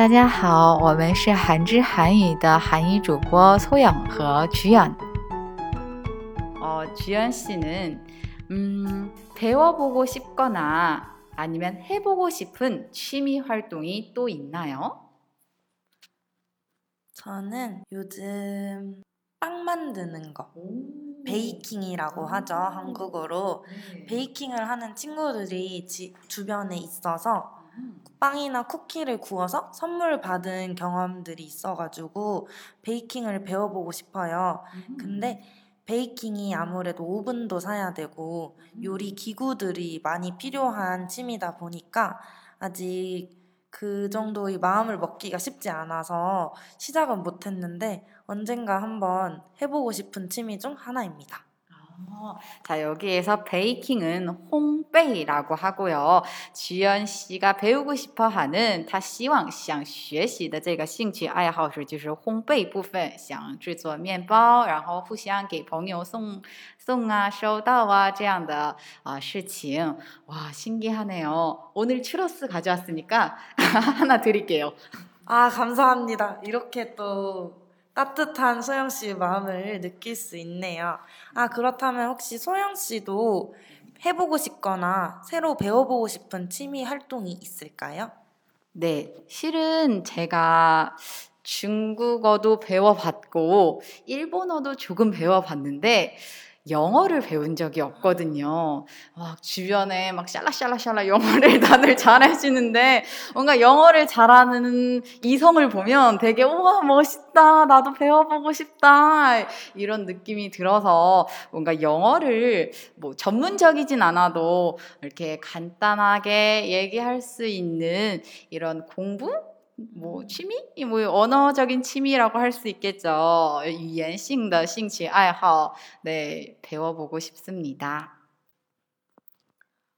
大家好，我们是韩之韩语的韩语主播소영和주연。 어, 주연 씨는 음, 배워보고 싶거나 아니면 해보고 싶은 취미 활동이 또 있나요? 저는 요즘 빵 만드는 거, 베이킹이라고 하죠, 한국어로. 베이킹을 하는 친구들이 지, 주변에 있어서 빵이나 쿠키를 구워서 선물 받은 경험들이 있어가지고 베이킹을 배워보고 싶어요. 근데 베이킹이 아무래도 오븐도 사야 되고 요리 기구들이 많이 필요한 취미다 보니까 아직 그 정도의 마음을 먹기가 쉽지 않아서 시작은 못했는데 언젠가 한번 해보고 싶은 취미 중 하나입니다. 어, 자, 여기에서 베이킹은 홍베이라고 하고요. 주연 씨가 배우고 싶어 하는 他希望想学习的这个兴趣爱好是就是烘焙部分，想制作面包，然后互相给朋友送送啊、收到啊这样的啊事情。와, 신기하네요. 오늘 추러스 가져왔으니까 하나 드릴게요. 아, 감사합니다. 이렇게 또 따뜻한 소영 씨의 마음을 느낄 수 있네요. 아, 그렇다면 혹시 소영 씨도 해보고 싶거나 새로 배워보고 싶은 취미 활동이 있을까요? 네, 실은 제가 중국어도 배워봤고, 일본어도 조금 배워봤는데, 영어를 배운 적이 없거든요. 막 주변에 막 샬라샬라샬라 영어를 다들 잘하시는데 뭔가 영어를 잘하는 이성을 보면 되게 우와 멋있다. 나도 배워보고 싶다. 이런 느낌이 들어서 뭔가 영어를 뭐 전문적이진 않아도 이렇게 간단하게 얘기할 수 있는 이런 공부 뭐 취미? 뭐 언어적인 취미라고 할 수 있겠죠. 유엔 싱더 싱치 아이허 네 배워보고 싶습니다.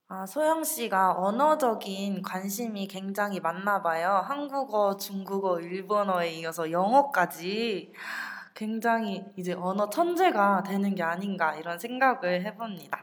아, 소영 씨가 언어적인 관심이 굉장히 많나 봐요. 한국어, 중국어, 일본어에 이어서 영어까지 굉장히 이제 언어 천재가 되는 게 아닌가 이런 생각을 해봅니다.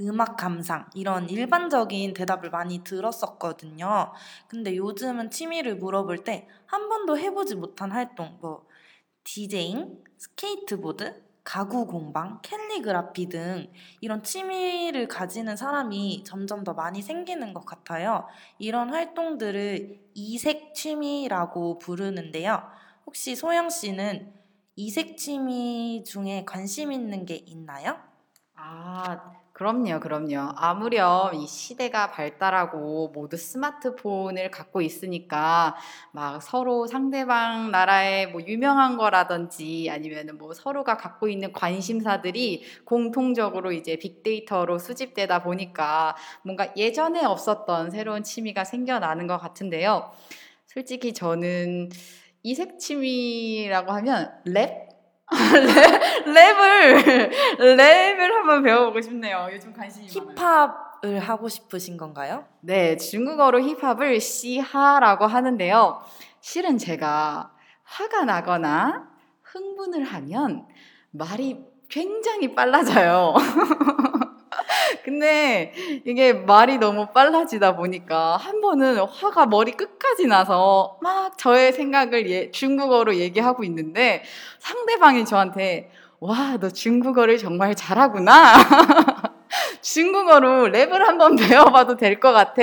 음악 감상 이런 일반적인 대답을 많이 들었었거든요. 근데 요즘은 취미를 물어볼 때 한 번도 해보지 못한 활동, 뭐 디제잉, 스케이트보드, 가구 공방, 캘리그라피 등 이런 취미를 가지는 사람이 점점 더 많이 생기는 것 같아요. 이런 활동들을 이색 취미라고 부르는데요. 혹시 소영 씨는 이색 취미 중에 관심 있는 게 있나요? 아, 그럼요, 그럼요. 아무렴 이 시대가 발달하고 모두 스마트폰을 갖고 있으니까 막 서로 상대방 나라의 뭐 유명한 거라든지 아니면은 뭐 서로가 갖고 있는 관심사들이 공통적으로 이제 빅데이터로 수집되다 보니까 뭔가 예전에 없었던 새로운 취미가 생겨나는 것 같은데요. 솔직히 저는 이색 취미라고 하면 랩? 랩, 랩을 랩을 한번 배워보고 싶네요. 요즘 관심이 많아요. 힙합을 하고 싶으신 건가요? 네, 중국어로 힙합을 嘻哈라고 하는데요. 실은 제가 화가 나거나 흥분을 하면 말이 굉장히 빨라져요. 근데 이게 말이 너무 빨라지다 보니까 한 번은 화가 머리 끝까지 나서 막 저의 생각을 예, 중국어로 얘기하고 있는데 상대방이 저한테 와, 너 중국어를 정말 잘하구나. 중국어로 랩을 한번 배워봐도 될 것 같아.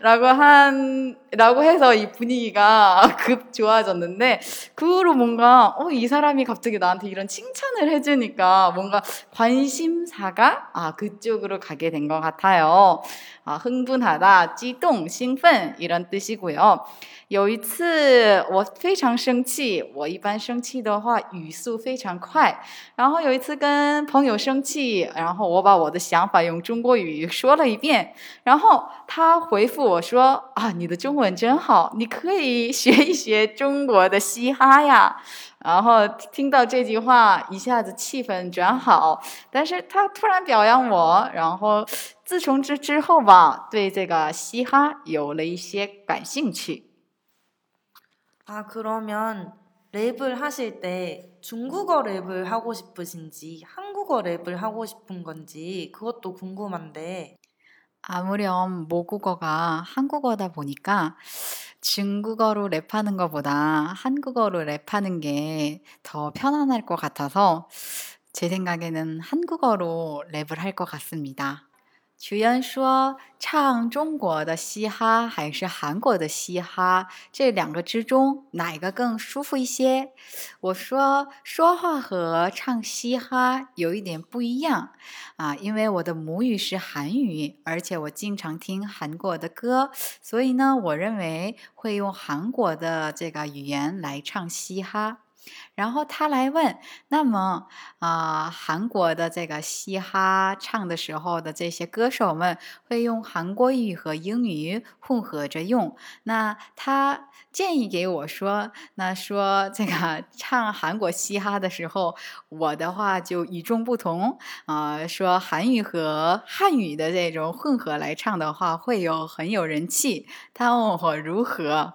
라고 한, 라고 해서 이 분위기가 급 좋아졌는데, 그 후로 뭔가, 어, 이 사람이 갑자기 나한테 이런 칭찬을 해주니까 뭔가 관심사가, 아, 그쪽으로 가게 된 것 같아요. 아, 흥분하다, 찌똥, 싱픈, 이런 뜻이고요. 有一次我非常生气，我一般生气的话语速非常快。然后有一次跟朋友生气，然后我把我的想法用中国语说了一遍，然后他回复我说：“啊，你的中文真好，你可以学一学中国的嘻哈呀。”然后听到这句话，一下子气氛转好。但是他突然表扬我，然后自从这之后吧，对这个嘻哈有了一些感兴趣。 아, 그러면 랩을 하실 때 중국어 랩을 하고 싶으신지 한국어 랩을 하고 싶은 건지 그것도 궁금한데 아무렴 모국어가 한국어다 보니까 중국어로 랩하는 것보다 한국어로 랩하는 게 더 편안할 것 같아서 제 생각에는 한국어로 랩을 할 것 같습니다. 曲恩说：“唱中国的嘻哈还是韩国的嘻哈？这两个之中哪个更舒服一些？”我说：“说话和唱嘻哈有一点不一样啊，因为我的母语是韩语，而且我经常听韩国的歌，所以呢，我认为会用韩国的这个语言来唱嘻哈。”然后他来问：“那么啊、韩国的这个嘻哈唱的时候的这些歌手们会用韩国语和英语混合着用？那他建议给我说，那说这个唱韩国嘻哈的时候，我的话就与众不同啊、说韩语和汉语的这种混合来唱的话，会有很有人气。他问我如何？”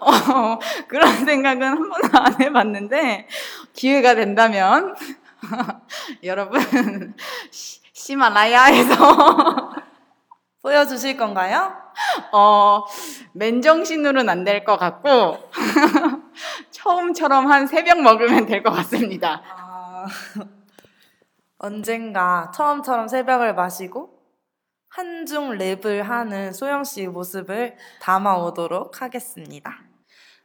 어, 그런 생각은 한 번도 안 해봤는데 기회가 된다면 여러분 시- 시마라야에서 보여주실 건가요? 어, 맨정신으로는 안 될 것 같고 처음처럼 한세병 먹으면 될 것 같습니다. 아, 언젠가 처음처럼 새벽을 마시고 한중 랩을 하는 소영 씨의 모습을 담아오도록 하겠습니다.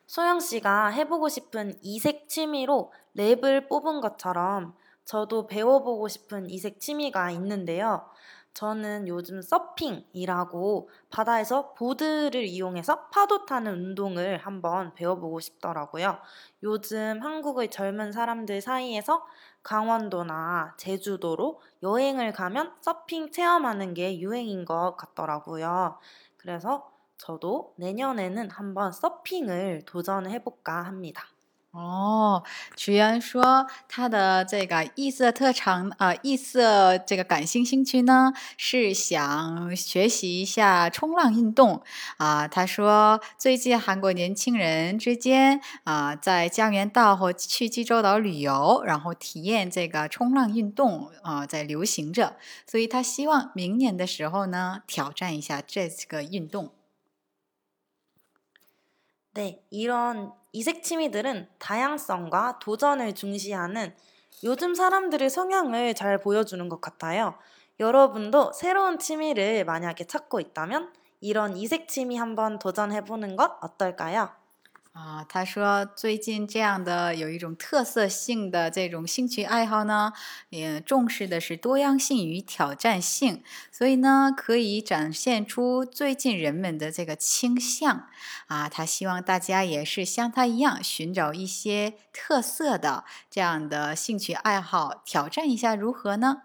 소영 씨가 해보고 싶은 이색 취미로 랩을 뽑은 것처럼 저도 배워보고 싶은 이색 취미가 있는데요. 저는 요즘 서핑이라고 바다에서 보드를 이용해서 파도 타는 운동을 한번 배워보고 싶더라고요. 요즘 한국의 젊은 사람들 사이에서 강원도나 제주도로 여행을 가면 서핑 체험하는 게 유행인 것 같더라고요. 그래서 저도 내년에는 한번 서핑을 도전해볼까 합니다. 哦，曲源说他的这个异色特长，呃，异色这个感兴兴趣呢，是想学习一下冲浪运动啊、他说最近韩国年轻人之间啊、在江原道或去济州岛旅游，然后体验这个冲浪运动啊、在流行着，所以他希望明年的时候呢，挑战一下这个运动。 네, 이런 이색 취미들은 다양성과 도전을 중시하는 요즘 사람들의 성향을 잘 보여주는 것 같아요. 여러분도 새로운 취미를 만약에 찾고 있다면 이런 이색 취미 한번 도전해보는 것 어떨까요? 啊，他说最近这样的有一种特色性的这种兴趣爱好呢，也重视的是多样性与挑战性，所以呢，可以展现出最近人们的这个倾向啊。他希望大家也是像他一样，寻找一些特色的这样的兴趣爱好，挑战一下如何呢？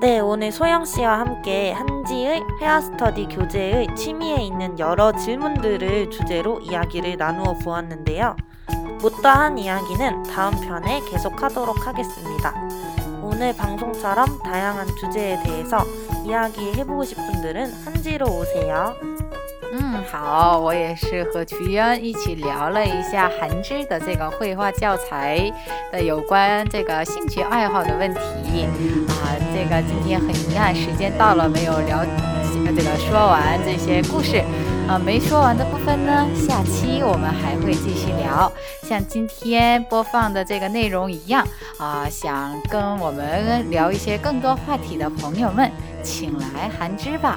네, 오늘 소영 씨와 함께 한지의 헤어스터디 교재의 취미에 있는 여러 질문들을 주제로 이야기를 나누어 보았는데요. 못다한 이야기는 다음 편에 계속하도록 하겠습니다. 오늘 방송처럼 다양한 주제에 대해서 이야기해보고 싶은 분들은 한지로 오세요. 嗯，好，我也是和曲渊一起聊了一下韩知的这个绘画教材的有关这个兴趣爱好的问题啊。这个今天很遗憾，时间到了，没有聊这个说完这些故事啊，没说完的部分呢，下期我们还会继续聊。像今天播放的这个内容一样啊、想跟我们聊一些更多话题的朋友们，请来韩知吧。